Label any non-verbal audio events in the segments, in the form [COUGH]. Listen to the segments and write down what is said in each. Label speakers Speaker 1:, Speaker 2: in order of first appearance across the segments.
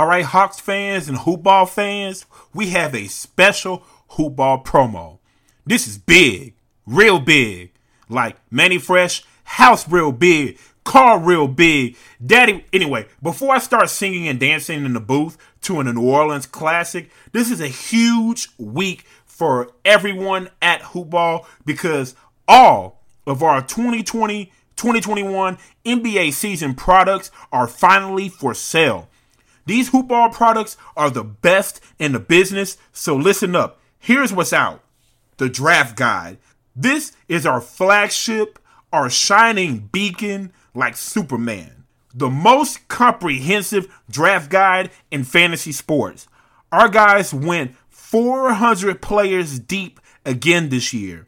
Speaker 1: All right, Hawks fans and hoopball fans, we have a special hoopball promo. This is big, real big. Like Mannie Fresh, house real big, car real big. Daddy, anyway, before I start singing and dancing in the booth to a New Orleans classic, this is a huge week for everyone at Hoopball because all of our 2020 2021 NBA season products are finally for sale. These hoopball products are the best in the business, so listen up. Here's what's out the draft guide. This is our flagship, our shining beacon like Superman. The most comprehensive draft guide in fantasy sports. Our guys went 400 players deep again this year.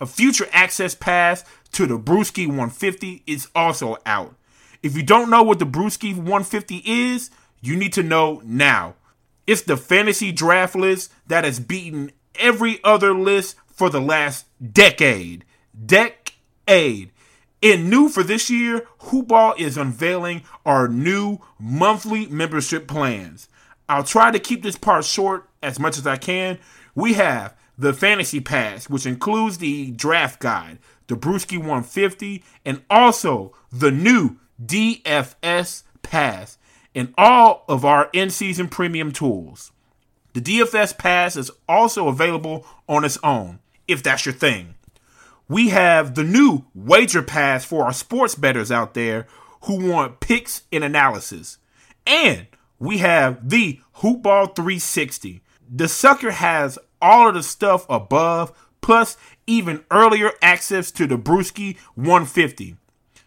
Speaker 1: A future access pass to the Bruski 150 is also out. If you don't know what the Bruski 150 is, you need to know now. It's the fantasy draft list that has beaten every other list for the last decade. Decade. In new for this year, Hoopball is unveiling our new monthly membership plans. I'll try to keep this part short as much as I can. We have the Fantasy Pass, which includes the draft guide, the Bruski 150, and also the new DFS Pass in all of our in season premium tools. The DFS Pass is also available on its own, if that's your thing. We have the new Wager Pass for our sports bettors out there who want picks and analysis. And we have the Hoopball 360. The sucker has all of the stuff above, plus even earlier access to the Bruski 150.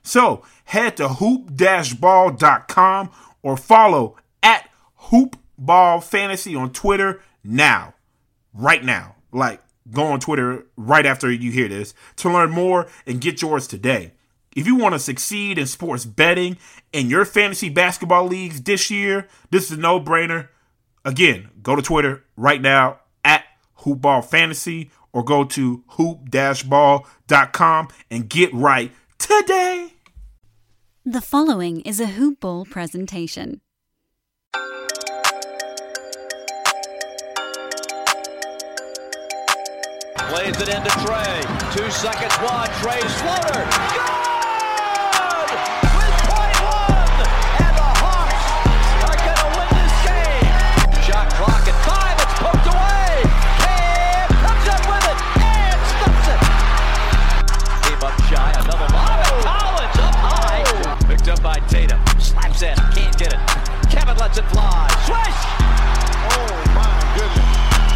Speaker 1: So head to hoop-ball.com or follow at Hoopball Fantasy on Twitter now. Right now. Like, go on Twitter right after you hear this to learn more and get yours today. If you want to succeed in sports betting in your fantasy basketball leagues this year, this is a no brainer. Again, go to Twitter right now at Hoopball Fantasy or go to hoop-ball.com and get right today.
Speaker 2: The following is a Hoop Ball presentation.
Speaker 3: Plays it into Trae. Two seconds, one. Trae's floater. Good! Slaps in. Can't get it. Kevin lets it fly. Swish! Oh, my goodness.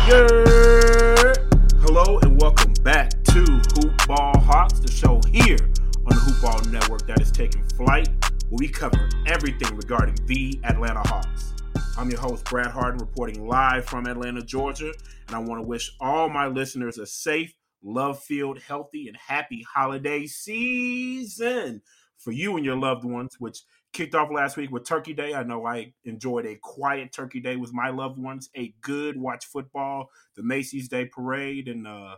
Speaker 1: Yeah. Hello and welcome back to Hoop Ball Hawks, the show here on the Hoop Ball Network that is taking flight, where we cover everything regarding the Atlanta Hawks. I'm your host, Brad Hardin, reporting live from Atlanta, Georgia, and I want to wish all my listeners a safe, love filled, healthy, and happy holiday season for you and your loved ones, which kicked off last week with Turkey Day. I know I enjoyed a quiet Turkey Day with my loved ones, a good watch football, the Macy's Day Parade, and uh,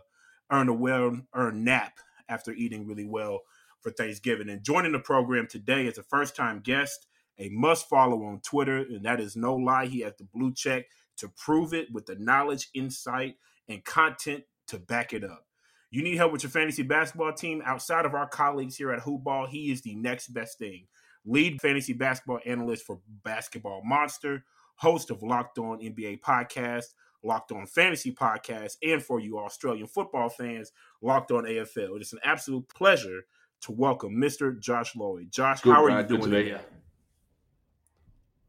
Speaker 1: earned a well earned nap after eating really well for Thanksgiving. And joining the program today is a first time guest, a must follow on Twitter, and that is no lie. He has the blue check to prove it with the knowledge, insight, and content to back it up. You need help with your fantasy basketball team outside of our colleagues here at Hoop Ball. He is the next best thing lead fantasy basketball analyst for Basketball Monster, host of Locked On NBA podcast, Locked On Fantasy podcast, and for you Australian football fans, Locked On AFL. It is an absolute pleasure to welcome Mr. Josh Lloyd. Josh,
Speaker 4: Good,
Speaker 1: how are you doing today?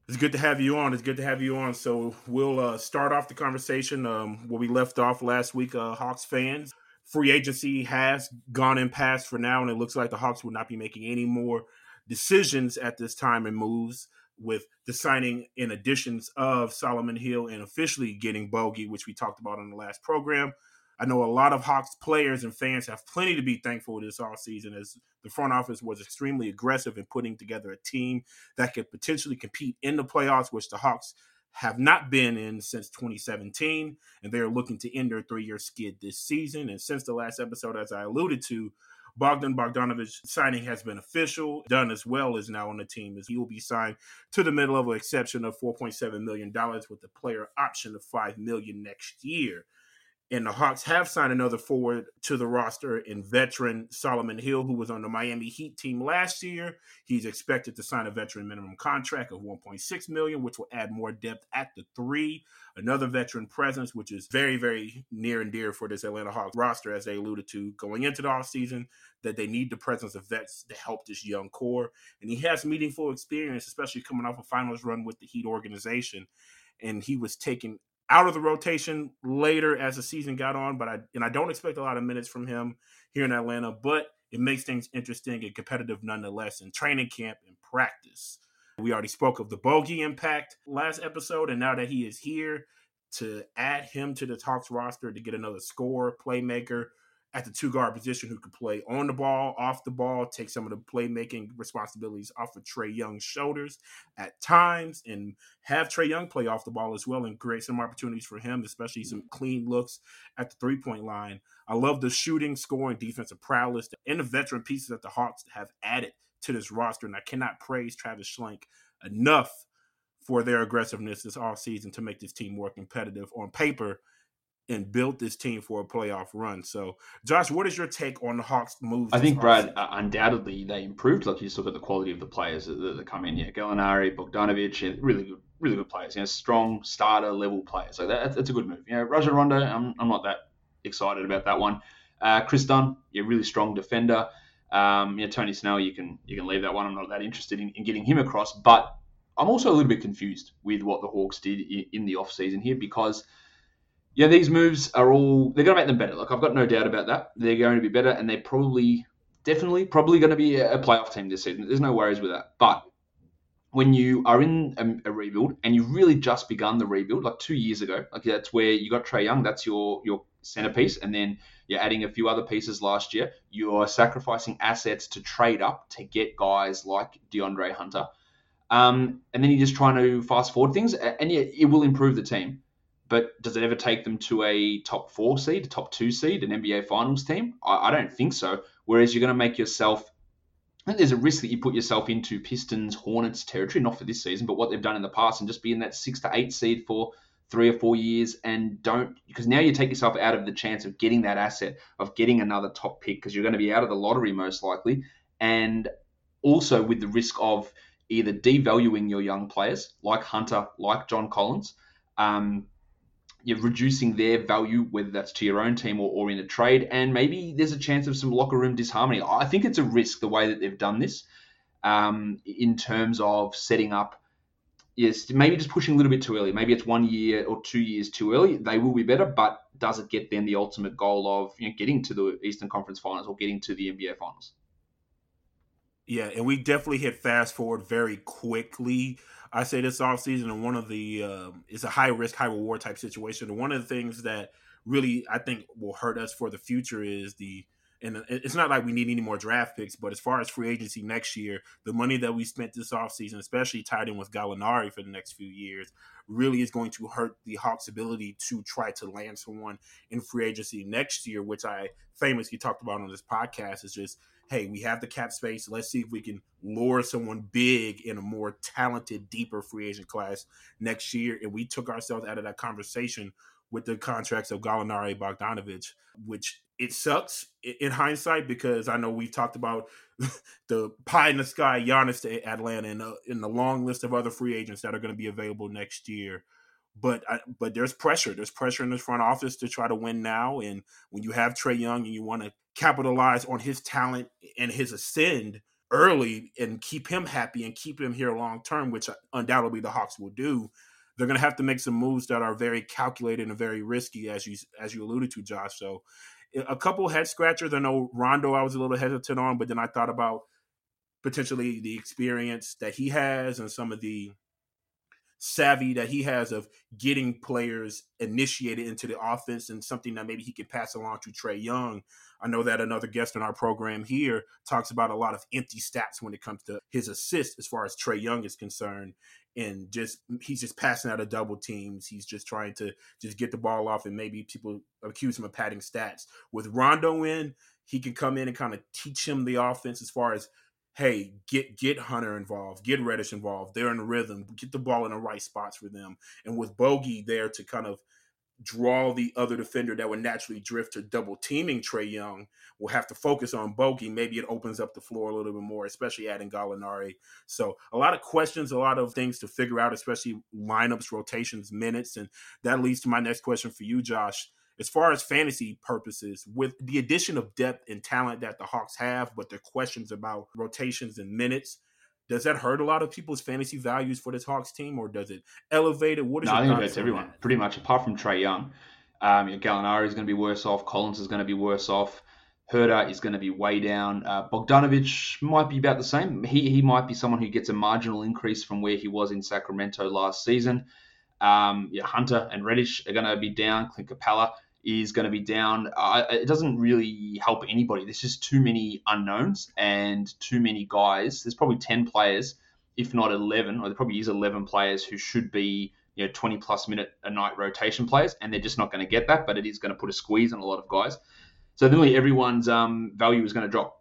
Speaker 1: It's good to have you on. It's good to have you on. So we'll uh, start off the conversation um, where we left off last week. Uh, Hawks fans, free agency has gone and passed for now, and it looks like the Hawks will not be making any more decisions at this time and moves with the signing in additions of Solomon Hill and officially getting Bogey, which we talked about in the last program. I know a lot of Hawks players and fans have plenty to be thankful this offseason as the front office was extremely aggressive in putting together a team that could potentially compete in the playoffs, which the Hawks have not been in since 2017. And they're looking to end their three year skid this season. And since the last episode, as I alluded to, Bogdan Bogdanovich signing has been official. Dunn as well is now on the team as he will be signed to the mid-level exception of $4.7 million with the player option of $5 million next year. And the Hawks have signed another forward to the roster in veteran Solomon Hill, who was on the Miami Heat team last year. He's expected to sign a veteran minimum contract of 1.6 million, which will add more depth at the three. Another veteran presence, which is very, very near and dear for this Atlanta Hawks roster, as they alluded to going into the offseason, that they need the presence of vets to help this young core. And he has meaningful experience, especially coming off a finals run with the Heat organization. And he was taken out of the rotation later as the season got on, but I and I don't expect a lot of minutes from him here in Atlanta, but it makes things interesting and competitive nonetheless in training camp and practice. We already spoke of the bogey impact last episode, and now that he is here, to add him to the Hawks roster to get another score, playmaker, at the two guard position who could play on the ball, off the ball, take some of the playmaking responsibilities off of Trae Young's shoulders at times, and have Trae Young play off the ball as well and create some opportunities for him, especially some clean looks at the three point line. I love the shooting, scoring, defensive prowess, and the veteran pieces that the Hawks have added to this roster. And I cannot praise Travis Schlenk enough for their aggressiveness this offseason to make this team more competitive on paper and built this team for a playoff run. So, Josh, what is your take on the Hawks' move?
Speaker 4: I think, Brad, uh, undoubtedly they improved. Like you just look at the quality of the players that, that come in. Yeah, Gallinari, Bogdanovich, really good, really good players. You know, strong starter level players. So that, that's a good move. You know, Rajon Rondo, I'm, I'm not that excited about that one. Uh, Kris Dunn, you're really strong defender. Um, you know, Tony Snell, you can you can leave that one. I'm not that interested in, in getting him across, but I'm also a little bit confused with what the Hawks did in, in the offseason here because – yeah, these moves are all they're going to make them better. Like I've got no doubt about that. They're going to be better, and they're probably, definitely, probably going to be a playoff team this season. There's no worries with that. But when you are in a, a rebuild and you've really just begun the rebuild, like two years ago, like that's where you got Trae Young. That's your your centerpiece, and then you're adding a few other pieces last year. You are sacrificing assets to trade up to get guys like DeAndre Hunter. Um, and then you're just trying to fast forward things, and yeah, it will improve the team but does it ever take them to a top four seed, a top two seed, an NBA Finals team? I, I don't think so. Whereas you're going to make yourself, think there's a risk that you put yourself into Pistons, Hornets territory, not for this season, but what they've done in the past, and just be in that six to eight seed for three or four years and don't because now you take yourself out of the chance of getting that asset of getting another top pick because you're going to be out of the lottery most likely and also with the risk of either devaluing your young players like Hunter like John Collins um, you're reducing their value, whether that's to your own team or, or in a trade, and maybe there's a chance of some locker room disharmony. I think it's a risk the way that they've done this um, in terms of setting up. Yes, maybe just pushing a little bit too early. Maybe it's one year or two years too early. They will be better, but does it get them the ultimate goal of you know, getting to the Eastern Conference Finals or getting to the NBA Finals?
Speaker 1: Yeah, and we definitely hit fast forward very quickly. I say this off season, and one of the um, it's a high risk, high reward type situation. One of the things that really I think will hurt us for the future is the and it's not like we need any more draft picks, but as far as free agency next year, the money that we spent this offseason, especially tied in with Gallinari for the next few years, really is going to hurt the Hawks' ability to try to land someone in free agency next year, which I famously talked about on this podcast. Is just hey, we have the cap space. Let's see if we can lure someone big in a more talented, deeper free agent class next year. And we took ourselves out of that conversation with the contracts of Gallinari Bogdanovich, which it sucks in hindsight because I know we've talked about [LAUGHS] the pie in the sky Giannis to Atlanta and uh, in the long list of other free agents that are going to be available next year. But I, but there's pressure. There's pressure in the front office to try to win now. And when you have Trae Young and you want to capitalize on his talent and his ascend early and keep him happy and keep him here long term, which undoubtedly the Hawks will do. They're going to have to make some moves that are very calculated and very risky, as you as you alluded to, Josh. So, eh, a couple head scratchers. I know Rondo, I was a little hesitant on, but then I thought about potentially the experience that he has and some of the savvy that he has of getting players initiated into the offense and something that maybe he could pass along to Trae Young. I know that another guest in our program here talks about a lot of empty stats when it comes to his assist as far as Trae Young is concerned. And just he's just passing out of double teams. He's just trying to just get the ball off, and maybe people accuse him of padding stats. With Rondo in, he can come in and kind of teach him the offense as far as hey, get get Hunter involved, get Reddish involved. They're in rhythm, get the ball in the right spots for them. And with Bogey there to kind of draw the other defender that would naturally drift to double teaming Trae Young, will have to focus on Bogey. Maybe it opens up the floor a little bit more, especially adding Gallinari. So a lot of questions, a lot of things to figure out, especially lineups, rotations, minutes. And that leads to my next question for you, Josh as far as fantasy purposes, with the addition of depth and talent that the Hawks have, but their questions about rotations and minutes, does that hurt a lot of people's fantasy values for this Hawks team, or does it elevate it? What is
Speaker 4: no, I think it hurts everyone that? pretty much, apart from Trae Young. Um, you know, Gallinari is going to be worse off. Collins is going to be worse off. Huerter is going to be way down. Uh, Bogdanovic might be about the same. He he might be someone who gets a marginal increase from where he was in Sacramento last season. Um, yeah, Hunter and Reddish are going to be down. Clint Capela is going to be down. Uh, it doesn't really help anybody. There's just too many unknowns and too many guys. There's probably 10 players, if not 11, or there probably is 11 players who should be you know 20 plus minute a night rotation players, and they're just not going to get that. But it is going to put a squeeze on a lot of guys. So nearly everyone's um, value is going to drop.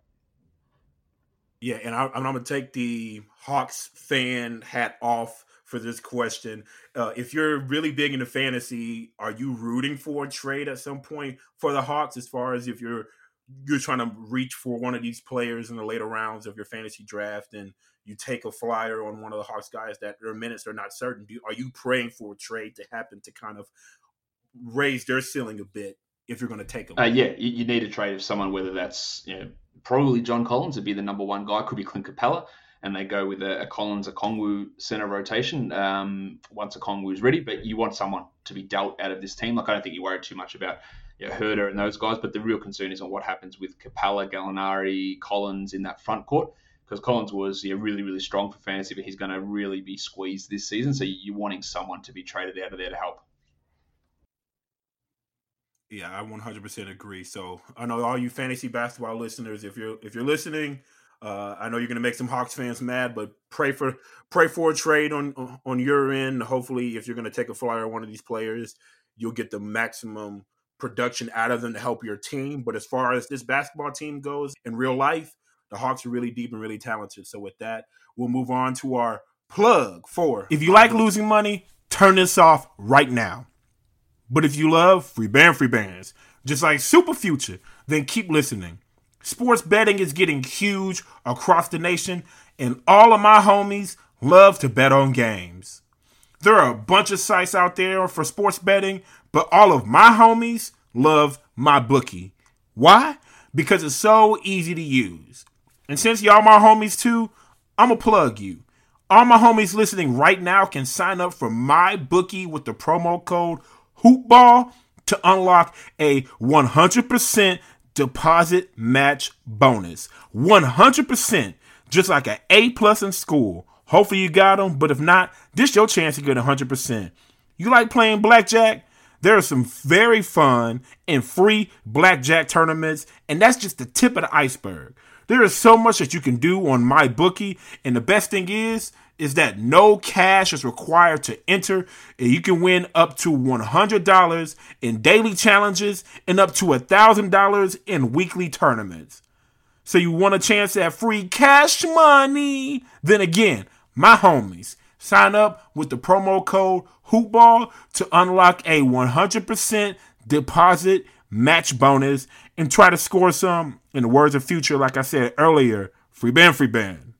Speaker 1: Yeah, and I, I'm going to take the Hawks fan hat off for this question. Uh, if you're really big into fantasy, are you rooting for a trade at some point for the Hawks? As far as if you're you're trying to reach for one of these players in the later rounds of your fantasy draft, and you take a flyer on one of the Hawks guys that their minutes are not certain. Do, are you praying for a trade to happen to kind of raise their ceiling a bit if you're going to take them?
Speaker 4: Uh, yeah, you, you, need a trade of someone, whether that's you know probably John Collins would be the number one guy, could be Clint Capela and they go with a, a Collins, Okongwu center rotation um, once Okongwu is ready. But you want someone to be dealt out of this team. Like I don't think you worry too much about you know, Huerter and those guys, but the real concern is on what happens with Capela, Gallinari, Collins in that front court. Because Collins was really, really strong for fantasy, but he's going to really be squeezed this season. So you're wanting someone to be traded out of there to help.
Speaker 1: Yeah, I 100% agree. So I know all you fantasy basketball listeners, if you're if you're listening, uh, I know you're going to make some Hawks fans mad, but pray for pray for a trade on on your end. Hopefully, if you're going to take a flyer on one of these players, you'll get the maximum production out of them to help your team. But as far as this basketball team goes in real life, the Hawks are really deep and really talented. So with that, we'll move on to our plug for. If you like losing money, turn this off right now. But if you love free band free bands, just like Super Future, then keep listening. Sports betting is getting huge across the nation, and all of my homies love to bet on games. There are a bunch of sites out there for sports betting, but all of my homies love my bookie. Why? Because it's so easy to use. And since y'all my homies too, I'm going to plug you. All my homies listening right now can sign up for my bookie with the promo code HoopBall to unlock a 100% deposit match bonus. 100%, just like an A plus in school. Hopefully you got them, but if not, this your chance to get 100%. You like playing blackjack? There are some very fun and free blackjack tournaments, and that's just the tip of the iceberg. There is so much that you can do on my bookie, and the best thing is is that no cash is required to enter, and you can win up to $100 in daily challenges and up to $1,000 in weekly tournaments. So you want a chance at free cash money? Then again, my homies, sign up with the promo code HoopBall to unlock a 100% deposit match bonus and try to score some, in the words of Future, like I said earlier, free band, free band.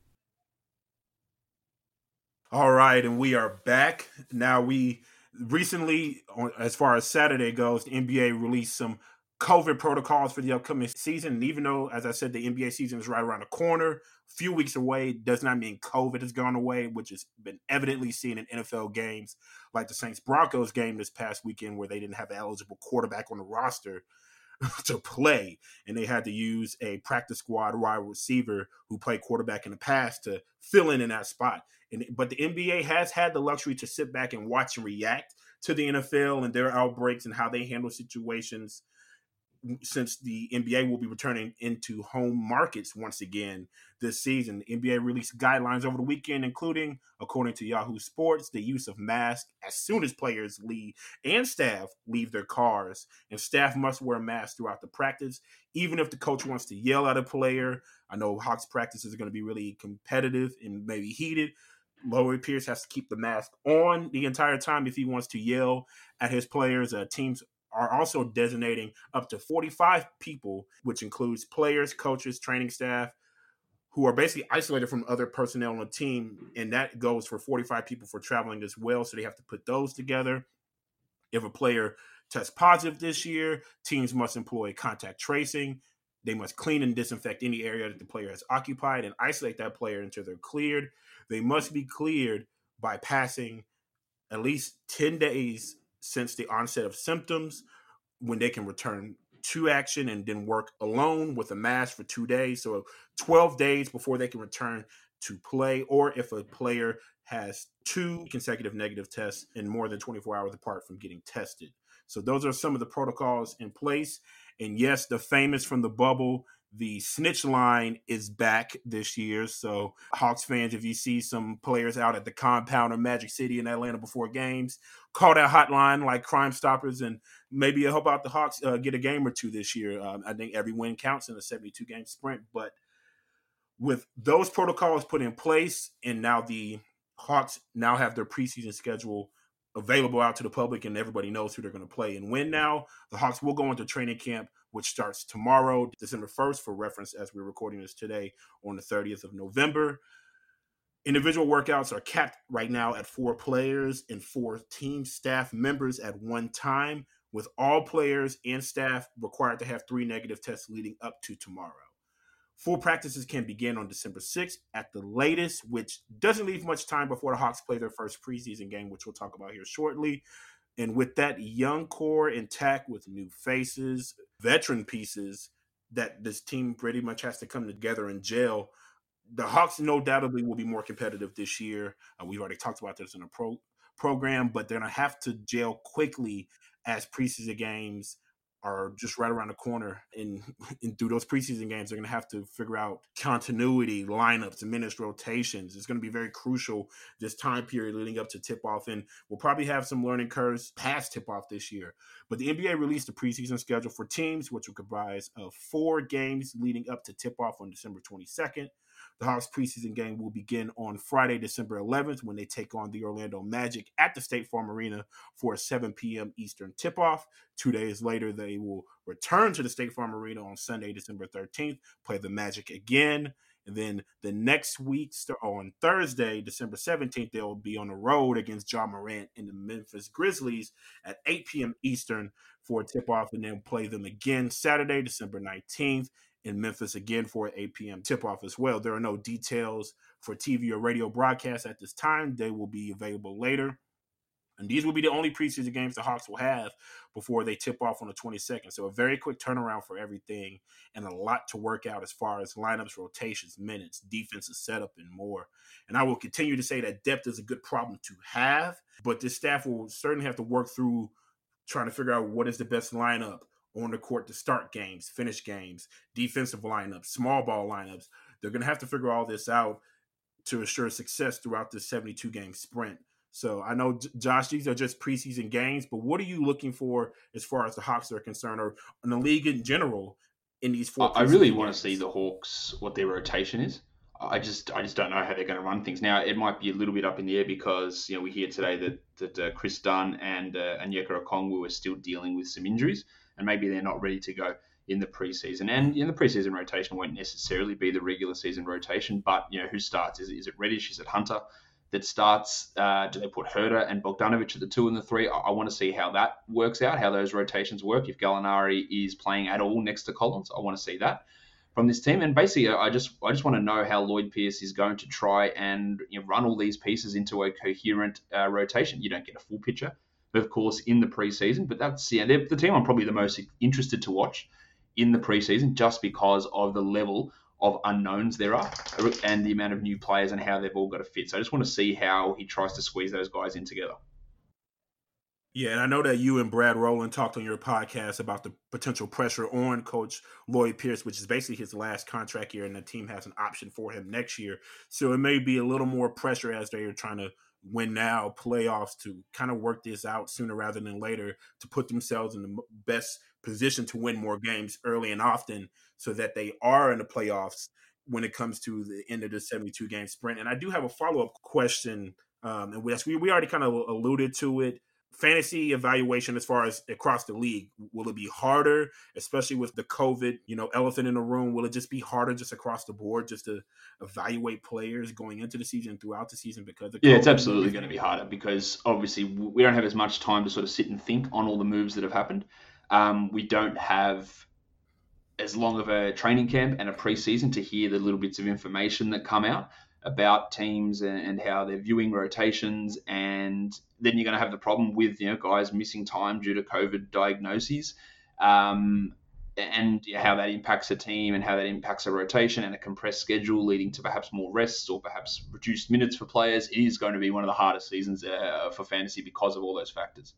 Speaker 1: All right, and we are back. Now we recently, as far as Saturday goes, the NBA released some COVID protocols for the upcoming season. And even though, as I said, the NBA season is right around the corner, few weeks away, does not mean COVID has gone away, which has been evidently seen in NFL games like the Saints Broncos game this past weekend, where they didn't have an eligible quarterback on the roster [LAUGHS] to play, and they had to use a practice squad wide receiver who played quarterback in the past to fill in in that spot. And but the NBA has had the luxury to sit back and watch and react to the NFL and their outbreaks and how they handle situations. since the NBA will be returning into home markets once again this season. The NBA released guidelines over the weekend, including, according to Yahoo Sports, the use of masks as soon as players leave and staff leave their cars. And staff must wear masks throughout the practice, even if the coach wants to yell at a player. I know Hawks practices are going to be really competitive and maybe heated. Lloyd Pierce has to keep the mask on the entire time if he wants to yell at his players. Uh, teams are also designating up to 45 people, which includes players, coaches, training staff, who are basically isolated from other personnel on the team. And that goes for 45 people for traveling as well. So they have to put those together. If a player tests positive this year, teams must employ contact tracing. They must clean and disinfect any area that the player has occupied and isolate that player until they're cleared. They must be cleared by passing at least 10 days since the onset of symptoms when they can return to action and then work alone with a mask for two days. So 12 days before they can return to play, or if a player has two consecutive negative tests in more than 24 hours apart from getting tested. So those are some of the protocols in place. And yes, the famous from the bubble the snitch line is back this year. So, Hawks fans, if you see some players out at the compound or Magic City in Atlanta before games, call that hotline like Crime Stoppers and maybe help out the Hawks uh, get a game or two this year. Um, I think every win counts in a 72 game sprint. But with those protocols put in place, and now the Hawks now have their preseason schedule available out to the public, and everybody knows who they're going to play and when now, the Hawks will go into training camp which starts tomorrow, December 1st, for reference as we're recording this today on the 30th of November. Individual workouts are capped right now at four players and four team staff members at one time, with all players and staff required to have three negative tests leading up to tomorrow. Full practices can begin on December 6th at the latest, which doesn't leave much time before the Hawks play their first preseason game, which we'll talk about here shortly. And with that young core intact with new faces, veteran pieces that this team pretty much has to come together in jail. the Hawks no doubtedly will be more competitive this year. Uh, we've already talked about this in a pro program, but they're going to have to jail quickly as preseason games are just right around the corner. And, [LAUGHS] and through those preseason games, they're going to have to figure out continuity, lineups, and minutes rotations. It's going to be very crucial this time period leading up to tip off. And we'll probably have some learning curves past tip off this year. But the NBA released the preseason schedule for teams, which will comprise of four games leading up to tip off on December 22nd. The Hawks preseason game will begin on Friday, December 11th, when they take on the Orlando Magic at the State Farm Arena for a 7 p.m. Eastern tip off. Two days later, they will return to the State Farm Arena on Sunday, December 13th, play the Magic again. And then the next week, oh, on Thursday, December 17th, they'll be on the road against Ja Morant and the Memphis Grizzlies at 8 p.m. Eastern for a tip off, and then play them again Saturday, December 19th in Memphis again for an 8 p.m. tip off as well. There are no details for TV or radio broadcast at this time. They will be available later. And these will be the only preseason games the Hawks will have before they tip off on the 22nd. So a very quick turnaround for everything and a lot to work out as far as lineups, rotations, minutes, defensive setup, and more. And I will continue to say that depth is a good problem to have, but this staff will certainly have to work through trying to figure out what is the best lineup on the court to start games, finish games, defensive lineups, small ball lineups. They're going to have to figure all this out to assure success throughout this 72 game sprint. So I know, Josh, these are just preseason games, but what are you looking for as far as the Hawks are concerned, or in the league in general, in these four?
Speaker 4: I really games? want to see the Hawks what their rotation is. I just I just don't know how they're going to run things now. It might be a little bit up in the air because you know we hear today that that uh, Kris Dunn and uh, Onyeka Okongwu are still dealing with some injuries and maybe they're not ready to go in the preseason. And in the preseason rotation won't necessarily be the regular season rotation, but you know who starts? Is, is it Reddish? Is it Hunter that starts? Uh, do they put Huerter and Bogdanovic at the two and the three? I, I, want to see how that works out, how those rotations work. If Gallinari is playing at all next to Collins, I want to see that from this team. And basically, I just I just want to know how Lloyd Pierce is going to try and you know, run all these pieces into a coherent uh, rotation. You don't get a full picture of course, in the preseason. But that's yeah, the team I'm probably the most interested to watch in the preseason, just because of the level of unknowns there are and the amount of new players and how they've all got to fit. So I just want to see how he tries to squeeze those guys in together.
Speaker 5: Yeah, and I know that you and Brad Rowland talked on your podcast about the potential pressure on Coach Lloyd Pierce, which is basically his last contract year, and the team has an option for him next year. So it may be a little more pressure as they are trying to win now playoffs to kind of work this out sooner rather than later to put themselves in the best position to win more games early and often so that they are in the playoffs when it comes to the end of the 72 game sprint. And I do have a follow up question, um, and we, we already kind of alluded to it fantasy evaluation as far as across the league will it be harder especially with the covid you know elephant in the room? Will it just be harder just across the board just to evaluate players going into the season throughout the season because
Speaker 4: of yeah it's absolutely going to be harder because obviously we don't have as much time to sort of sit and think on all the moves that have happened. Um, we don't have as long of a training camp and a preseason to hear the little bits of information that come out about teams and, how they're viewing rotations, and then you're going to have the problem with you know guys missing time due to COVID diagnoses, um, and how that impacts a team and how that impacts a rotation and a compressed schedule, leading to perhaps more rests or perhaps reduced minutes for players. It is going to be one of the hardest seasons uh, for fantasy because of all those factors.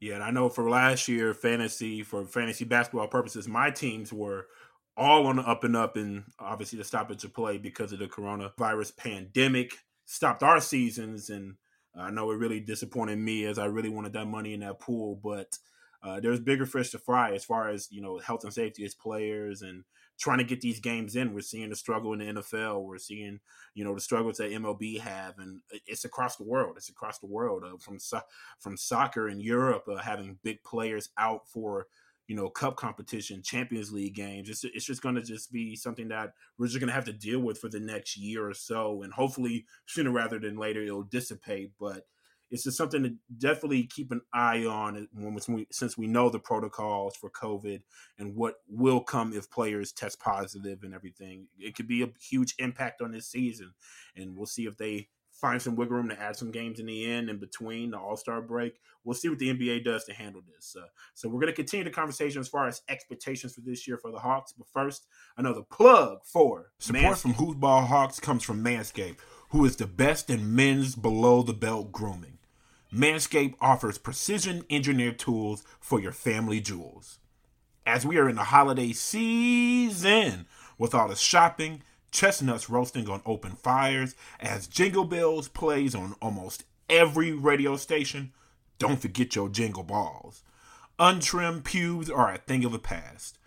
Speaker 5: Yeah, and I know for last year, fantasy for fantasy basketball purposes, my teams were all on the up and up, and obviously the stoppage of play because of the coronavirus pandemic stopped our seasons. And I know it really disappointed me as I really wanted that money in that pool, but uh, there's bigger fish to fry as far as you know health and safety as players and trying to get these games in. We're seeing the struggle in the NFL. We're seeing you know the struggles that MLB have, and it's across the world. It's across the world uh, from so- from soccer in Europe uh, having big players out for you know, cup competition, Champions League games. It's, it's just going to just be something that we're just going to have to deal with for the next year or so. And hopefully sooner rather than later, it'll dissipate. But it's just something to definitely keep an eye on when we, since we know the protocols for COVID and what will come if players test positive and everything. It could be a huge impact on this season. And we'll see if they find some wiggle room to add some games in the end in between the All Star break. We'll see what the NBA does to handle this. Uh, so we're going to continue the conversation as far as expectations for this year for the Hawks. But first, another plug for
Speaker 1: support Manscaped. from Hoopball Hawks comes from Manscaped, who is the best in men's below the belt grooming. Manscaped offers precision engineered tools for your family jewels. As we are in the holiday season, with all the shopping chestnuts roasting on open fires, as Jingle Bells plays on almost every radio station. Don't forget your jingle balls. Untrimmed pubes are a thing of the past.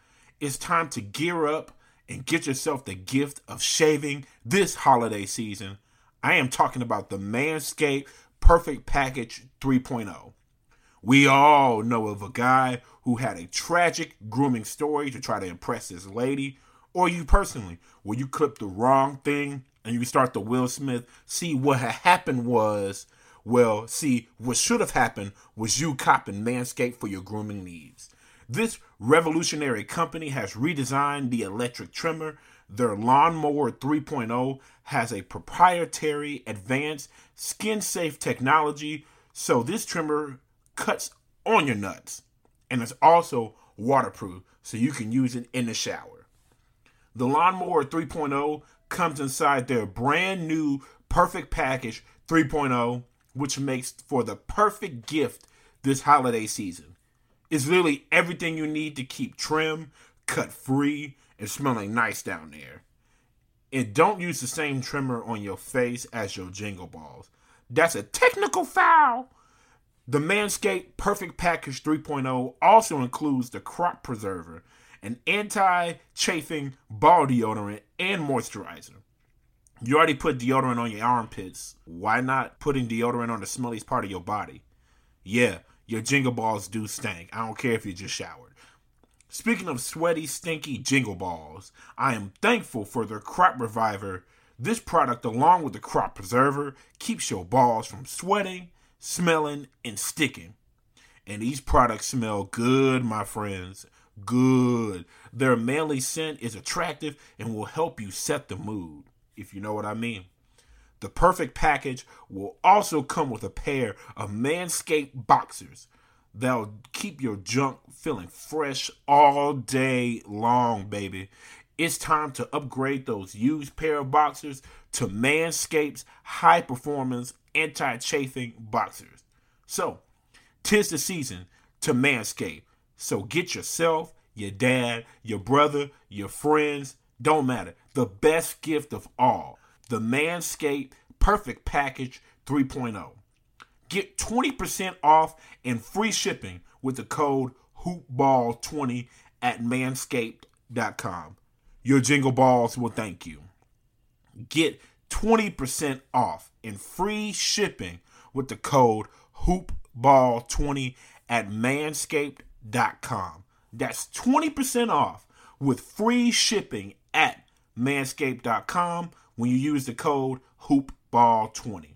Speaker 1: It's time to gear up and get yourself the gift of shaving this holiday season. I am talking about the Manscaped Perfect Package 3.0. We all know of a guy who had a tragic grooming story to try to impress his lady or you personally, where you clip the wrong thing and you start the Will Smith, see what had happened was, well, see, what should have happened was you copping Manscaped for your grooming needs. This revolutionary company has redesigned the electric trimmer. Their Lawnmower 3.0 has a proprietary advanced skin safe technology, so this trimmer cuts on your nuts. And it's also waterproof, so you can use it in the shower. The Lawnmower 3.0 comes inside their brand new Perfect Package 3.0, which makes for the perfect gift this holiday season. It's literally everything you need to keep trim, cut free, and smelling nice down there. And don't use the same trimmer on your face as your jingle balls. That's a technical foul. The Manscaped Perfect Package 3.0 also includes the crop preserver an anti chafing ball deodorant, and moisturizer. You already put deodorant on your armpits. Why not putting deodorant on the smelliest part of your body? Yeah, your jingle balls do stink. I don't care if you just showered. Speaking of sweaty, stinky jingle balls, I am thankful for their crop reviver. This product, along with the crop preserver, keeps your balls from sweating, smelling, and sticking. And these products smell good, my friends good. Their manly scent is attractive and will help you set the mood, if you know what I mean. The perfect package will also come with a pair of Manscaped boxers that'll keep your junk feeling fresh all day long, baby. It's time to upgrade those used pair of boxers to Manscaped's high performance anti chafing boxers. So, Tis the season to manscape. So get yourself, your dad, your brother, your friends, don't matter. The best gift of all the Manscaped Perfect Package 3.0. Get 20% off and free shipping with the code HoopBall20 at manscaped.com. Your jingle balls will thank you. Get 20% off and free shipping with the code HoopBall20 at manscaped.com. That's 20% off with free shipping at manscaped.com when you use the code HoopBall20.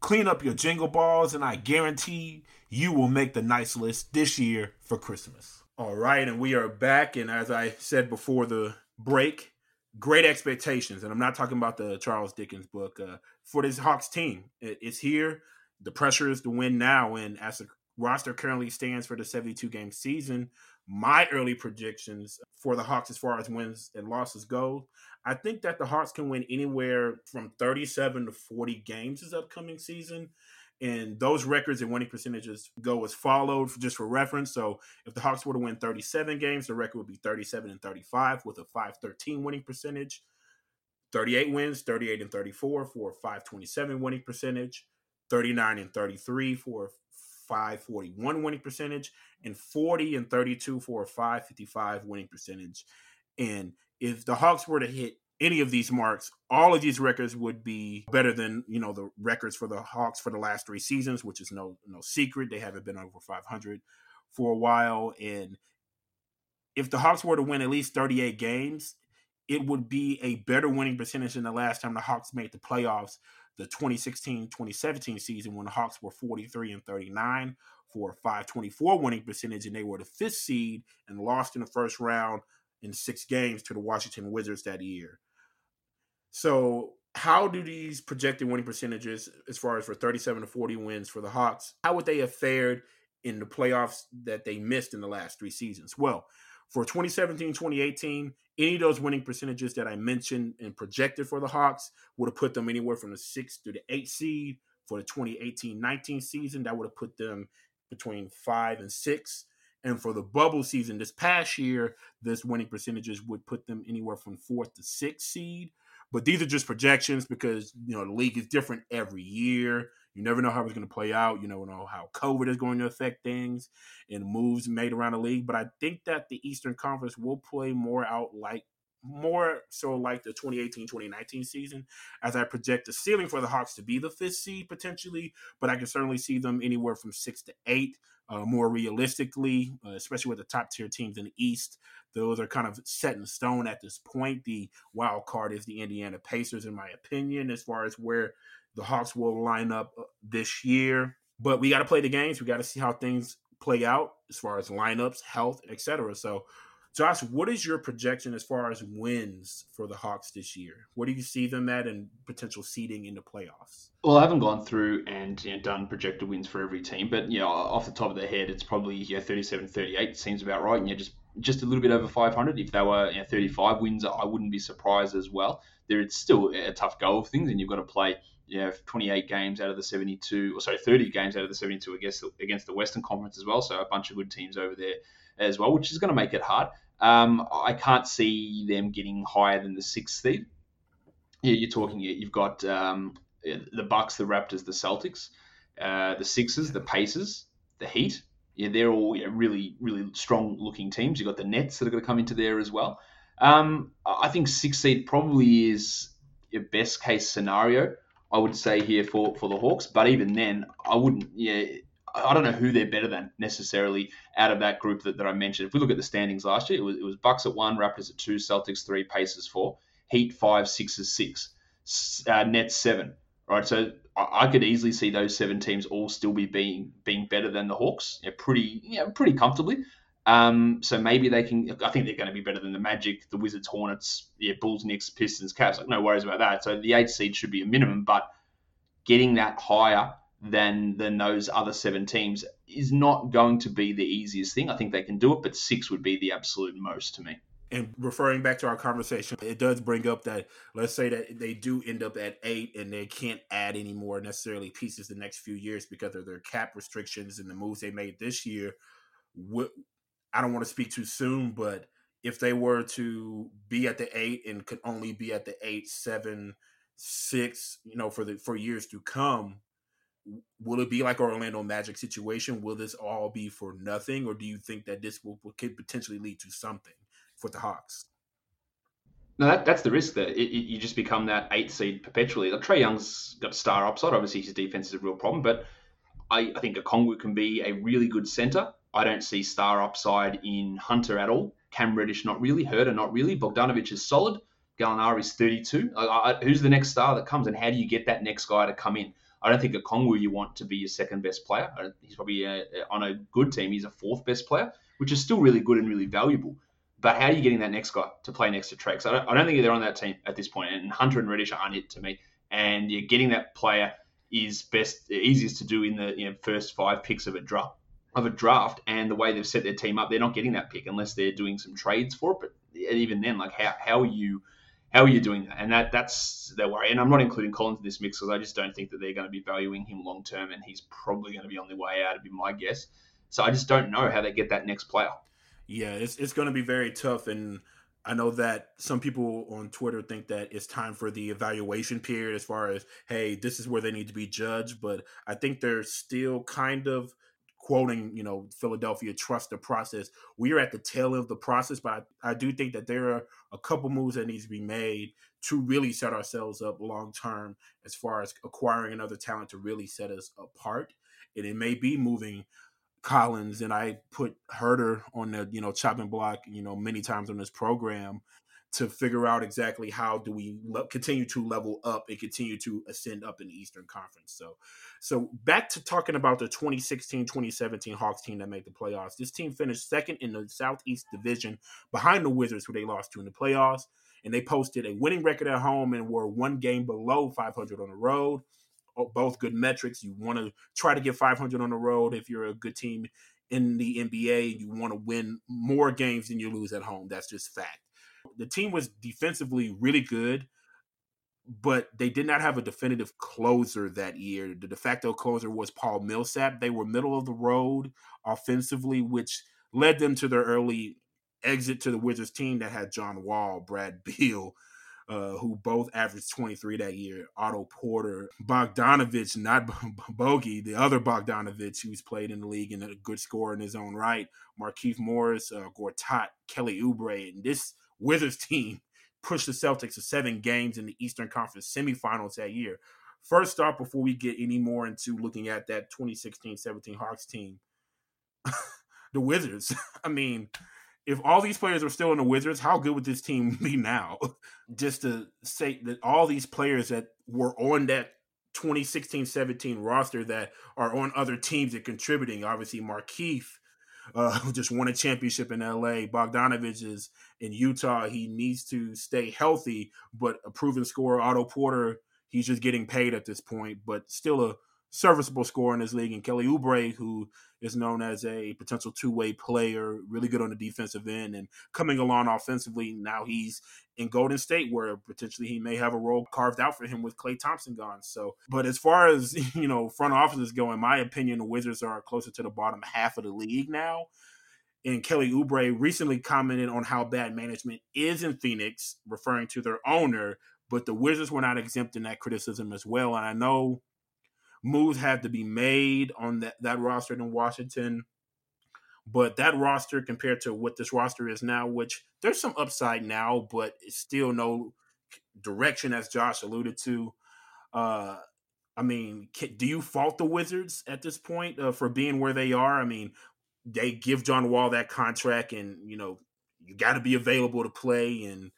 Speaker 1: Clean up your jingle balls, and I guarantee you will make the nice list this year for Christmas. All right, and we are back. And as I said before the break, great expectations. And I'm not talking about the Charles Dickens book uh, for this Hawks team. It's here. The pressure is to win now. And as the roster currently stands for the 72 game season, my early predictions for the Hawks as far as wins and losses go, I think that the Hawks can win anywhere from 37 to 40 games this upcoming season. And those records and winning percentages go as followed, just for reference. So if the Hawks were to win 37 games, the record would be 37 and 35 with a 513 winning percentage. 38 wins, 38 and 34 for a 527 winning percentage. 39 and 33 for 541 winning percentage and 40 and 32 for a 555 winning percentage. And if the Hawks were to hit any of these marks, all of these records would be better than you know the records for the Hawks for the last three seasons, which is no no secret. They haven't been over 500 for a while, and if the Hawks were to win at least 38 games, it would be a better winning percentage than the last time the Hawks made the playoffs, the 2016-2017 season when the Hawks were 43 and 39 for a 524 winning percentage and they were the fifth seed and lost in the first round in six games to the Washington Wizards that year. So, how do these projected winning percentages, as far as for 37 to 40 wins for the Hawks, how would they have fared in the playoffs that they missed in the last three seasons? Well, for 2017 2018, any of those winning percentages that I mentioned and projected for the Hawks would have put them anywhere from the sixth to the eighth seed. For the 2018 19 season, that would have put them between five and six. And for the bubble season this past year, this winning percentages would put them anywhere from fourth to sixth seed. But these are just projections because you know the league is different every year. You never know how it's going to play out. You never know how COVID is going to affect things and moves made around the league. But I think that the Eastern Conference will play more out like more so like the 2018-2019 season as i project the ceiling for the hawks to be the fifth seed potentially but i can certainly see them anywhere from six to eight uh, more realistically, uh, especially with the top tier teams in the East. Those are kind of set in stone at this point. The wild card is the Indiana Pacers, in my opinion, as far as where the Hawks will line up uh, this year. But we got to play the games. We got to see how things play out as far as lineups, health, etc. So Josh, what is your projection as far as wins for the Hawks this year? What do you see them at and potential seeding in the playoffs?
Speaker 4: Well, I haven't gone through and you know, done projected wins for every team, but you know, off the top of the head, it's probably yeah, 37 38 seems about right. And yeah, just just a little bit over 500. If they were you know, 35 wins, I wouldn't be surprised as well. There, it's still a tough go of things, and you've got to play know 28 games out of the 72, or sorry, 30 games out of the 72 against against the Western Conference as well. So a bunch of good teams over there as well, which is going to make it hard. Um, I can't see them getting higher than the sixth seed. Yeah, you're talking. You've got um, the Bucks, the Raptors, the Celtics, uh, the Sixers, the Pacers, the Heat. Yeah, they're all yeah, really, really strong looking teams. You've got the Nets that are going to come into there as well. Um, I think sixth seed probably is your best case scenario. I would say here for, for the Hawks, but even then, I wouldn't. Yeah, I don't know who they're better than necessarily out of that group that, that I mentioned. If we look at the standings last year, it was, it was Bucks at one, Raptors at two, Celtics three, Pacers four, Heat five, Sixers six, uh, Nets seven. Right, so I, I could easily see those seven teams all still be being being better than the Hawks, yeah, pretty pretty comfortably. Um, so maybe they can. I think they're going to be better than the Magic, the Wizards, Hornets, yeah, Bulls, Knicks, Pistons, Cavs. Like no worries about that. So the eight seed should be a minimum, but getting that higher than than those other seven teams is not going to be the easiest thing. I think they can do it, but six would be the absolute most to me.
Speaker 1: And referring back to our conversation, it does bring up that let's say that they do end up at eight and they can't add any more necessarily pieces the next few years because of their cap restrictions and the moves they made this year. I don't want to speak too soon, but if they were to be at the eight and could only be at the eight, seven, six, you know, for the for years to come, will it be like Orlando Magic situation? Will this all be for nothing, or do you think that this will, could potentially lead to something for the Hawks?
Speaker 4: No, that, that's the risk that you just become that eight seed perpetually. Like Trae Young's got star upside. Obviously, his defense is a real problem, but I, I think Okongwu can be a really good center. I don't see star upside in Hunter at all. Cam Reddish, not really. Huerter, not really. Bogdanovich is solid. Gallinari is 32. I, I, who's the next star that comes, and how do you get that next guy to come in? I don't think Okongwu you want to be your second best player. He's probably a, on a good team. He's a fourth best player, which is still really good and really valuable. But how are you getting that next guy to play next to Trex? I don't, I don't think they're on that team at this point. And Hunter and Reddish aren't it to me. And you're getting that player is best easiest to do in the you know, first five picks of a draft of a draft and the way they've set their team up, they're not getting that pick unless they're doing some trades for it. But even then, like how, how are you how are you doing that? And that that's their worry. And I'm not including Collins in this mix because I just don't think that they're going to be valuing him long term, and he's probably going to be on the way out. Would be my guess. So I just don't know how they get that next player.
Speaker 1: Yeah, it's it's going to be very tough, and I know that some people on Twitter think that it's time for the evaluation period as far as hey, this is where they need to be judged, but I think they're still kind of quoting, you know, Philadelphia, trust the process. We are at the tail of the process, but I, I do think that there are a couple moves that needs to be made to really set ourselves up long term as far as acquiring another talent to really set us apart. And it may be moving Collins, and I put Huerter on the, you know, chopping block, you know, many times on this program to figure out exactly how do we le- continue to level up and continue to ascend up in the Eastern Conference. So, so back to talking about the 2016-2017 Hawks team that made the playoffs. This team finished second in the Southeast Division behind the Wizards, who they lost to in the playoffs, and they posted a winning record at home and were one game below 500 on the road. Oh, both good metrics. You want to try to get 500 on the road if you're a good team in the NBA. And you want to win more games than you lose at home. That's just fact. The team was defensively really good, but they did not have a definitive closer that year. The de facto closer was Paul Millsap. They were middle of the road offensively, which led them to their early exit to the Wizards team that had John Wall, Brad [LAUGHS] Beal, uh, who both averaged 23 that year. Otto Porter, Bogdanovich, not [LAUGHS] Bogey, the other Bogdanovich who's played in the league and a good scorer in his own right. Markieff Morris, uh, Gortat, Kelly Oubre, and this Wizards team pushed the Celtics to seven games in the Eastern Conference semifinals that year. First off, before we get any more into looking at that 2016-17 Hawks team, [LAUGHS] the Wizards. [LAUGHS] I mean, if all these players are still in the Wizards, how good would this team [LAUGHS] be now? Just to say that all these players that were on that 2016-17 roster that are on other teams and contributing, obviously Markieff uh, [LAUGHS] just won a championship in LA. Bogdanovic is in Utah. He needs to stay healthy, but a proven scorer, Otto Porter, he's just getting paid at this point, but still a serviceable scorer in this league. And Kelly Oubre, who is known as a potential two way player, really good on the defensive end and coming along offensively. Now he's in Golden State, where potentially he may have a role carved out for him with Klay Thompson gone. So, but as far as [LAUGHS] you know, front offices go, in my opinion, the Wizards are closer to the bottom half of the league now. And Kelly Oubre recently commented on how bad management is in Phoenix, referring to their owner. But the Wizards were not exempt in that criticism as well. And I know moves had to be made on that, that roster in Washington. But that roster compared to what this roster is now, which there's some upside now, but it's still no direction, as Josh alluded to. Uh, I mean, can, do you fault the Wizards at this point uh, for being where they are? I mean, they give John Wall that contract, and you know, you got to be available to play, and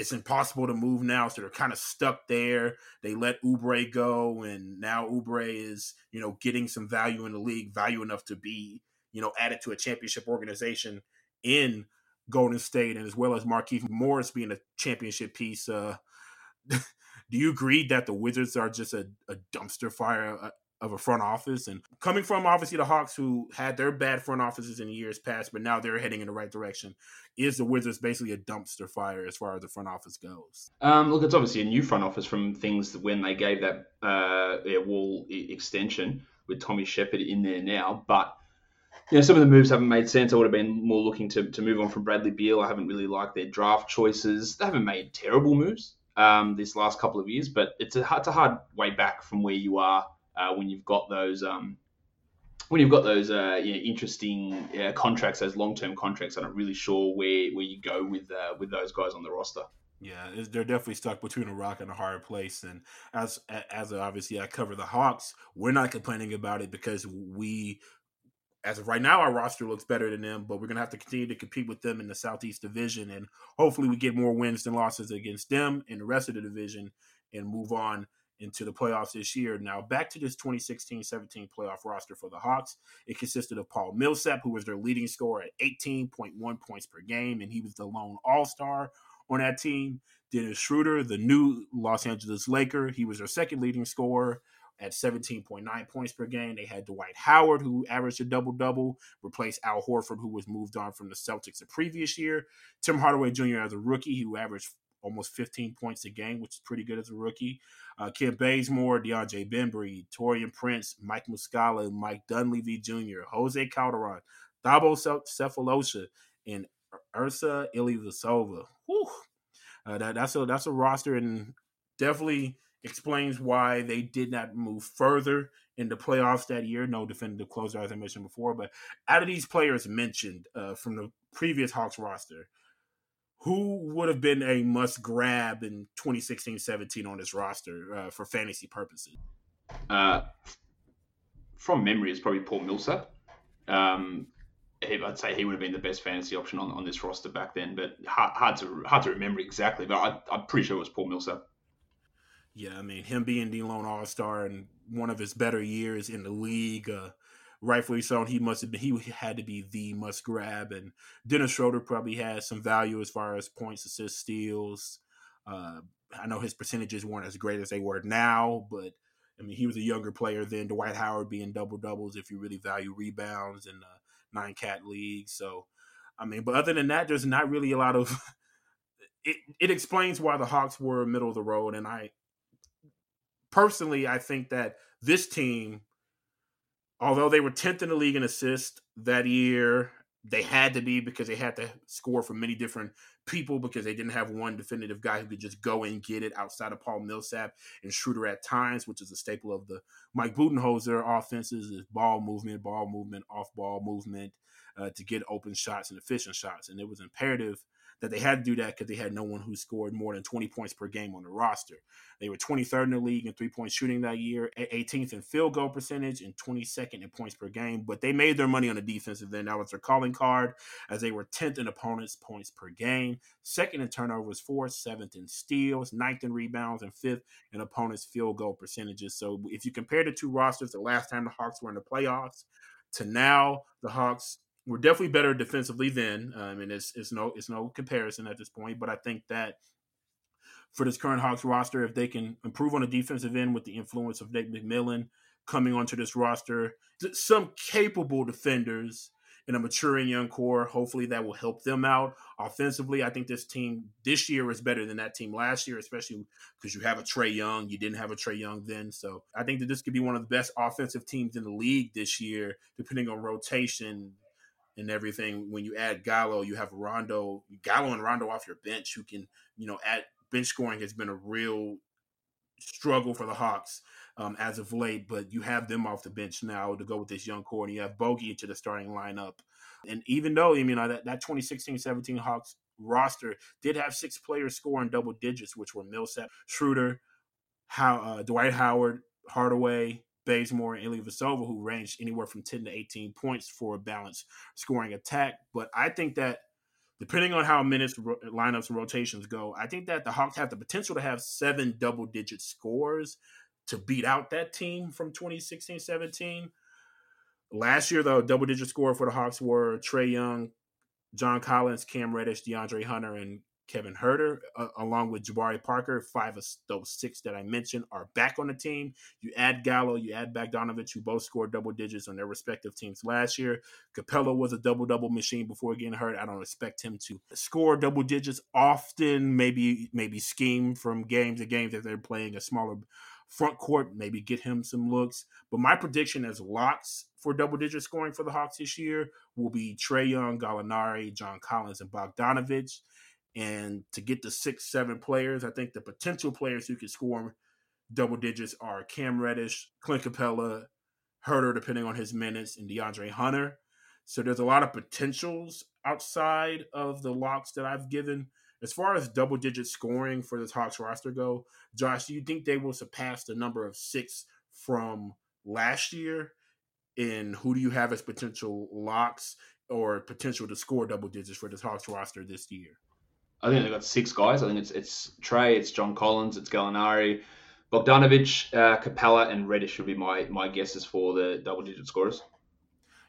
Speaker 1: it's impossible to move now, so they're kind of stuck there. They let Oubre go, and now Oubre is, you know, getting some value in the league, value enough to be, you know, added to a championship organization in Golden State, and as well as Markieff Morris being a championship piece. Uh, [LAUGHS] do you agree that the Wizards are just a, a dumpster fire uh, of a front office. And coming from obviously the Hawks, who had their bad front offices in years past, but now they're heading in the right direction, is the Wizards basically a dumpster fire as far as the front office goes?
Speaker 4: Um, look, it's obviously a new front office from things when they gave that uh, wall extension with Tommy Sheppard in there now, but. You know, some of the moves haven't made sense. I would have been more looking to, to move on from Bradley Beal. I haven't really liked their draft choices. They haven't made terrible moves um, this last couple of years, but it's a, it's a hard way back from where you are uh, when you've got those um, when you've got those uh, you know, interesting uh, contracts, those long term contracts. I'm not really sure where, where you go with uh, with those guys on the roster.
Speaker 1: Yeah, they're definitely stuck between a rock and a hard place. And as as obviously I cover the Hawks, we're not complaining about it because we, as of right now, our roster looks better than them. But we're gonna have to continue to compete with them in the Southeast Division, and hopefully we get more wins than losses against them in the rest of the division and move on into the playoffs this year. Now, back to this 2016 17 playoff roster for the Hawks. It consisted of Paul Millsap, who was their leading scorer at 18.1 points per game, and he was the lone all star on that team. Dennis Schroeder, the new Los Angeles Laker, he was their second leading scorer at 17.9 points per game. They had Dwight Howard, who averaged a double double, replaced Al Horford, who was moved on from the Celtics the previous year. Tim Hardaway Jr. as a rookie, who averaged almost 15 points a game, which is pretty good as a rookie. Uh, Kent Bazemore, DeAndre Bembry, Taurean Prince, Mike Muscala, Mike Dunleavy Jr., Jose Calderon, Thabo Sefolosha, and Ersan Ilyasova. Uh, that, that's a that's a roster and definitely explains why they did not move further in the playoffs that year. No definitive closer, as I mentioned before. But out of these players mentioned uh, from the previous Hawks roster, who would have been a must grab in 2016 17 on this roster uh, for fantasy purposes?
Speaker 4: Uh, from memory, it's probably Paul Millsap. Um, I'd say he would have been the best fantasy option on, on this roster back then, but hard, hard to hard to remember exactly. But I, am pretty sure it was Paul Millsap.
Speaker 1: Yeah, I mean him being the lone All Star and one of his better years in the league. Uh, rightfully so. He must have been he had to be the must grab. And Dennis Schroeder probably has some value as far as points, assists, steals. Uh, I know his percentages weren't as great as they were now, but I mean he was a younger player than Dwight Howard being double doubles if you really value rebounds in the nine cat league. So I mean, but other than that, there's not really a lot of. [LAUGHS] It, it explains why the Hawks were middle of the road, and I personally I think that this team although they were 10th in the league in assists that year, they had to be because they had to score from many different people because they didn't have one definitive guy who could just go and get it outside of Paul Millsap and Schroeder at times, which is a staple of the Mike Budenholzer offenses is ball movement, ball movement, off ball movement uh, to get open shots and efficient shots. And it was imperative – that they had to do that because they had no one who scored more than 20 points per game on the roster. They were 23rd in the league in three point shooting that year, 18th in field goal percentage, and 22nd in points per game. But they made their money on the defensive end. That was their calling card, as they were 10th in opponents' points per game, second in turnovers, fourth, seventh in steals, ninth in rebounds, and fifth in opponents' field goal percentages. So if you compare the two rosters, the last time the Hawks were in the playoffs to now, the Hawks we're definitely better defensively then. Uh, I mean, it's it's no it's no comparison at this point, but I think that for this current Hawks roster, if they can improve on the defensive end with the influence of Nate McMillan coming onto this roster, some capable defenders in a maturing young core, hopefully that will help them out offensively. I think this team this year is better than that team last year, especially because you have a Trae Young. You didn't have a Trae Young then, so I think that this could be one of the best offensive teams in the league this year, depending on rotation and everything. When you add Gallo, you have Rondo, Gallo and Rondo off your bench who can, you know, add bench scoring has been a real struggle for the Hawks um, as of late, but you have them off the bench now to go with this young core, and you have Bogey into the starting lineup. And even though, I mean, that, that 2016-17 Hawks roster did have six players scoring double digits, which were Millsap, Schroeder, How, uh, Dwight Howard, Hardaway, Bazemore and Ilyasova, who ranged anywhere from 10 to 18 points for a balanced scoring attack. But I think that depending on how minutes, lineups, and rotations go, I think that the Hawks have the potential to have seven double digit scores to beat out that team from 2016 17. Last year, the double digit score for the Hawks were Trae Young, John Collins, Cam Reddish, DeAndre Hunter, and Kevin Huerter, uh, along with Jabari Parker. Five of those six that I mentioned are back on the team. You add Gallo, you add Bogdanovich, who both scored double digits on their respective teams last year. Capela was a double double machine before getting hurt. I don't expect him to score double digits often. Maybe maybe scheme from game to game if they're playing a smaller front court, maybe get him some looks. But my prediction as locks for double digit scoring for the Hawks this year will be Trae Young, Gallinari, John Collins, and Bogdanovich. And to get the six, seven players, I think the potential players who could score double digits are Cam Reddish, Clint Capela, Huerter, depending on his minutes, and DeAndre Hunter. So there's a lot of potentials outside of the locks that I've given. As far as double digit scoring for this Hawks roster go, Josh, do you think they will surpass the number of six from last year? And who do you have as potential locks or potential to score double digits for this Hawks roster this year?
Speaker 4: I think they've got six guys. I think it's it's Trae, it's John Collins, it's Gallinari, Bogdanovich, uh, Capela, and Reddish would be my my guesses for the double digit scorers.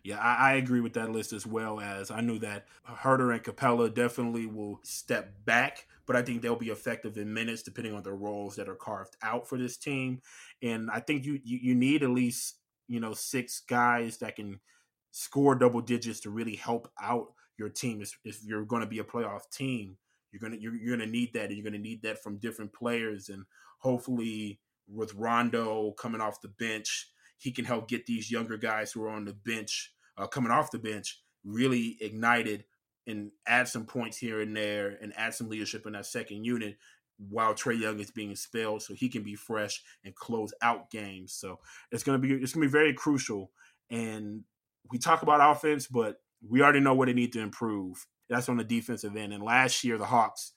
Speaker 1: Yeah, I, I, agree with that list as well as I knew that Huerter and Capela definitely will step back, but I think they'll be effective in minutes depending on the roles that are carved out for this team. And I think you you, you need at least you know six guys that can score double digits to really help out your team if, if you're going to be a playoff team. You're gonna you're, you're gonna need that, and you're gonna need that from different players, and hopefully with Rondo coming off the bench he can help get these younger guys who are on the bench, uh, coming off the bench, really ignited and add some points here and there and add some leadership in that second unit while Trae Young is being spelled so he can be fresh and close out games. So it's gonna be it's gonna be very crucial. And we talk about offense, but we already know where they need to improve. That's on the defensive end. And last year the Hawks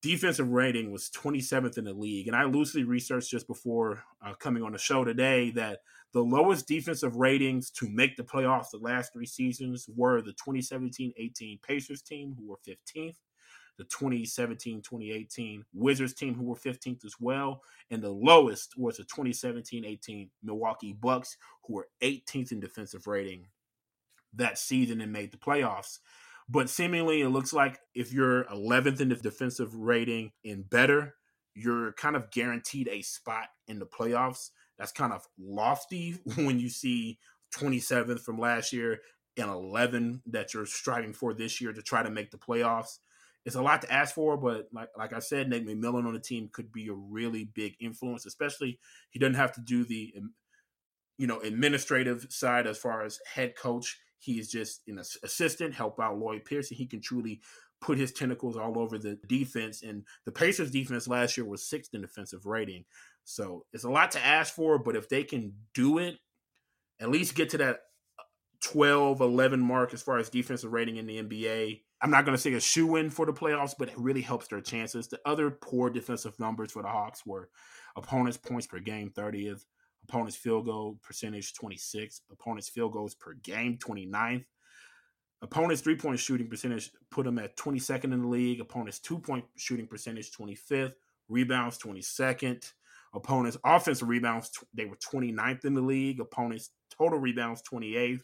Speaker 1: defensive rating was 27th in the league. And I loosely researched just before uh, coming on the show today that the lowest defensive ratings to make the playoffs the last three seasons were the 2017 18 Pacers team, who were 15th, the 2017 2018 Wizards team, who were 15th as well. And the lowest was the 2017 18 Milwaukee Bucks, who were 18th in defensive rating that season and made the playoffs. But seemingly, it looks like if you're 11th in the defensive rating and better, you're kind of guaranteed a spot in the playoffs. That's kind of lofty [LAUGHS] when you see 27th from last year and 11 that you're striving for this year to try to make the playoffs. It's a lot to ask for, but like like I said, Nate McMillan on the team could be a really big influence. Especially he doesn't have to do the you know administrative side as far as head coach. He is just an assistant, help out Lloyd Pierce. and He can truly put his tentacles all over the defense. And the Pacers defense last year was sixth in defensive rating. So it's a lot to ask for, but if they can do it, at least get to that uh, 12, 11 mark as far as defensive rating in the NBA. I'm not going to say a shoe in for the playoffs, but it really helps their chances. The other poor defensive numbers for the Hawks were opponents' points per game, 30th, Opponent's field goal percentage 26. Opponent's field goals per game 29th. Opponent's three point shooting percentage put them at 22nd in the league. Opponent's two point shooting percentage 25th. Rebounds 22nd. Opponent's offensive rebounds they were 29th in the league. Opponent's total rebounds 28th.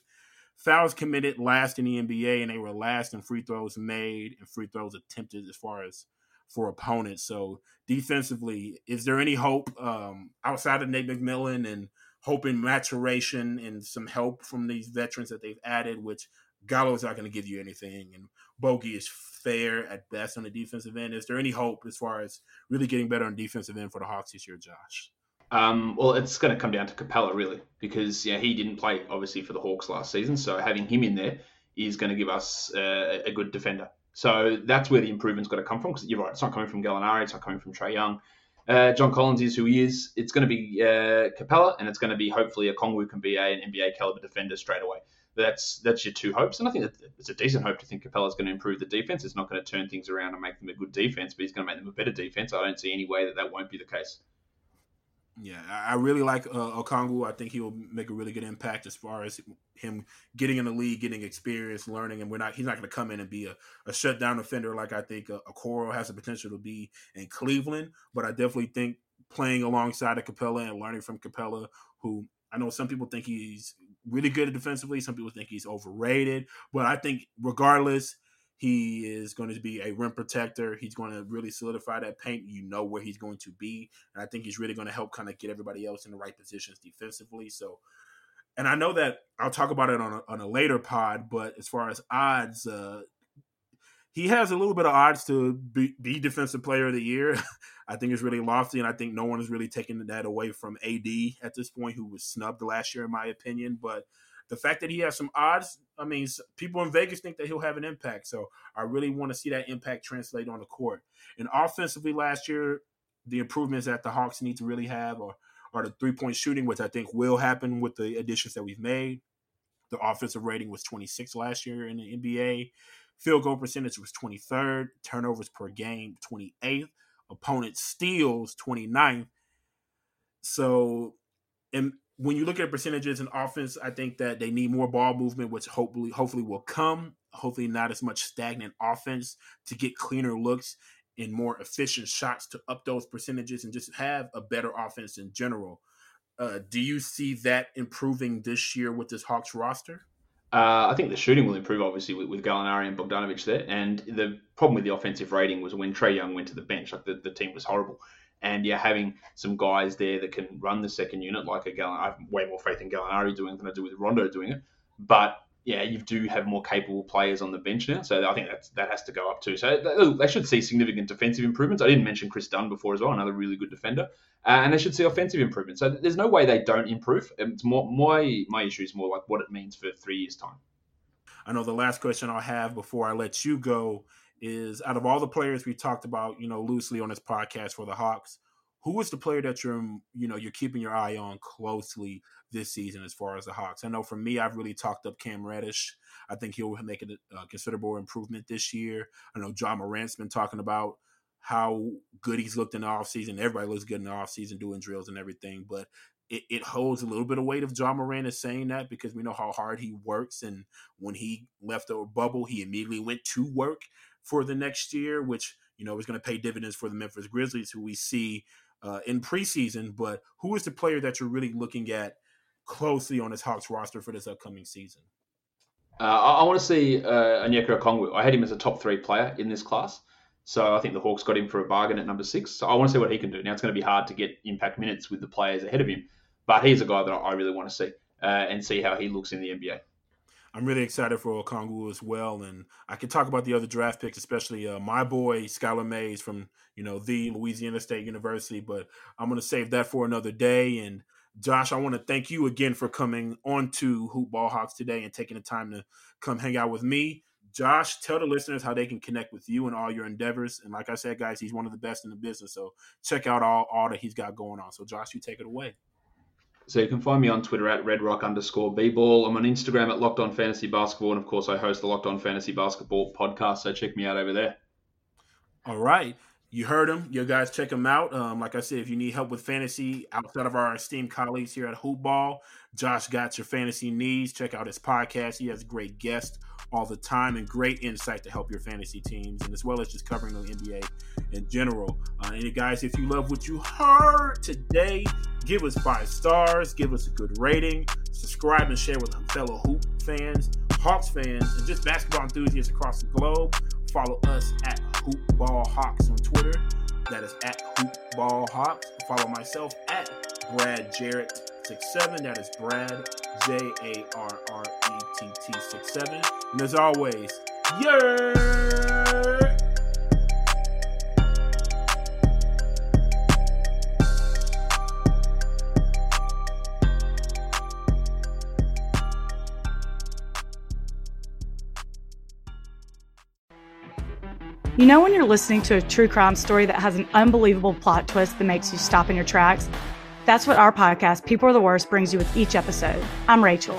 Speaker 1: Fouls committed last in the NBA, and they were last in free throws made and free throws attempted as far as for opponents. So defensively, is there any hope um, outside of Nate McMillan and hoping maturation and some help from these veterans that they've added, which Gallo's not going to give you anything, and Bogey is fair at best on the defensive end. Is there any hope as far as really getting better on defensive end for the Hawks this year, Josh?
Speaker 4: Um, well, it's going to come down to Capela really, because yeah, he didn't play obviously for the Hawks last season, so having him in there is going to give us uh, a good defender. So that's where the improvement's got to come from. Because you're right, it's not coming from Gallinari, it's not coming from Trae Young. Uh, John Collins is who he is. It's going to be uh, Capela, and it's going to be hopefully Okongwu can be a, an NBA caliber defender straight away. That's that's your two hopes, and I think it's a decent hope to think Capela's going to improve the defense. It's not going to turn things around and make them a good defense, but he's going to make them a better defense. I don't see any way that that won't be the case.
Speaker 1: Yeah, I really like uh, Okongwu. I think he will make a really good impact as far as him getting in the league, getting experience, learning. And we're not he's not going to come in and be a, a shutdown offender like I think a, Okoro has the potential to be in Cleveland. But I definitely think playing alongside of Capela and learning from Capela, who I know some people think he's really good defensively, some people think he's overrated. But I think regardless, He is going to be a rim protector. He's going to really solidify that paint. You know where he's going to be. And I think he's really going to help kind of get everybody else in the right positions defensively. So, and I know that I'll talk about it on a, on a later pod, but as far as odds, uh, he has a little bit of odds to be, be defensive player of the year. [LAUGHS] I think it's really lofty, and I think no one is really taking that away from AD at this point, who was snubbed last year, in my opinion. But the fact that he has some odds, I mean, people in Vegas think that he'll have an impact. So I really want to see that impact translate on the court. And offensively, last year, the improvements that the Hawks need to really have are, are the three point shooting, which I think will happen with the additions that we've made. The offensive rating was 26 last year in the NBA. Field goal percentage was 23rd. Turnovers per game, 28th. Opponent steals, 29th. So, and when you look at percentages in offense, I think that they need more ball movement, which hopefully hopefully will come. Hopefully, not as much stagnant offense to get cleaner looks and more efficient shots to up those percentages and just have a better offense in general. Uh, do you see that improving this year with this Hawks roster?
Speaker 4: Uh, I think the shooting will improve, obviously, with, with Gallinari and Bogdanovic there. And the problem with the offensive rating was when Trae Young went to the bench, like the, the team was horrible. And you're having some guys there that can run the second unit, like a Gallinari. I have way more faith in Gallinari doing it than I do with Rondo doing it. But yeah, you do have more capable players on the bench now, so I think that that has to go up too. So they should see significant defensive improvements. I didn't mention Kris Dunn before as well, another really good defender, uh, and they should see offensive improvements. So there's no way they don't improve. It's more my my issue is more like what it means for three years time.
Speaker 1: I know the last question I'll have before I let you go is out of all the players we talked about, you know, loosely on this podcast for the Hawks, who is the player that you're you know you're keeping your eye on closely this season as far as the Hawks? I know for me, I've really talked up Cam Reddish. I think he'll make a, a uh, considerable improvement this year. I know Ja Morant's been talking about how good he's looked in the offseason. Everybody looks good in the offseason doing drills and everything, but it, it, holds a little bit of weight if Ja Morant is saying that because we know how hard he works. And when he left the bubble, he immediately went to work for the next year, which, you know, is going to pay dividends for the Memphis Grizzlies, who we see uh, in preseason, but who is the player that you're really looking at closely on this Hawks roster for this upcoming season?
Speaker 4: Uh, I, I, want to see uh, Onyeka Okongwu. I had him as a top three player in this class. So I think the Hawks got him for a bargain at number six. So I want to see what he can do. Now it's going to be hard to get impact minutes with the players ahead of him, but he's a guy that I really want to see uh, and see how he looks in the NBA.
Speaker 1: I'm really excited for Okongwu as well, and I can talk about the other draft picks, especially uh, my boy Skylar Mays from you know the Louisiana State University. But I'm going to save that for another day. And Josh, I want to thank you again for coming on to Hoop Ball Hawks today and taking the time to come hang out with me. Josh, tell the listeners how they can connect with you and all your endeavors. And like I said, guys, he's one of the best in the business. So check out all, all that he's got going on. So Josh, you take it away.
Speaker 4: So you can find me on Twitter at redrock underscore bball. I'm on Instagram at Locked On Fantasy Basketball, and of course I host the Locked On Fantasy Basketball podcast. So check me out over there.
Speaker 1: All right, you heard him. You guys check him out. Um, like I said, if you need help with fantasy outside of our esteemed colleagues here at Hoop Ball, Josh got your fantasy needs. Check out his podcast. He has great guests all the time and great insight to help your fantasy teams, and as well as just covering the NBA in general. Uh, and guys, if you love what you heard today, give us five stars, give us a good rating, subscribe and share with fellow Hoop fans, Hawks fans, and just basketball enthusiasts across the globe. Follow us at Hoop Ball Hawks on Twitter. That is at Hoop Ball Hawks. Follow myself at Brad Jarrett 67. That is Brad J A R R E T T 67. And as always, yeah.
Speaker 6: You know, when you're listening to a true crime story that has an unbelievable plot twist that makes you stop in your tracks? That's what our podcast, People Are the Worst, brings you with each episode. I'm Rachel.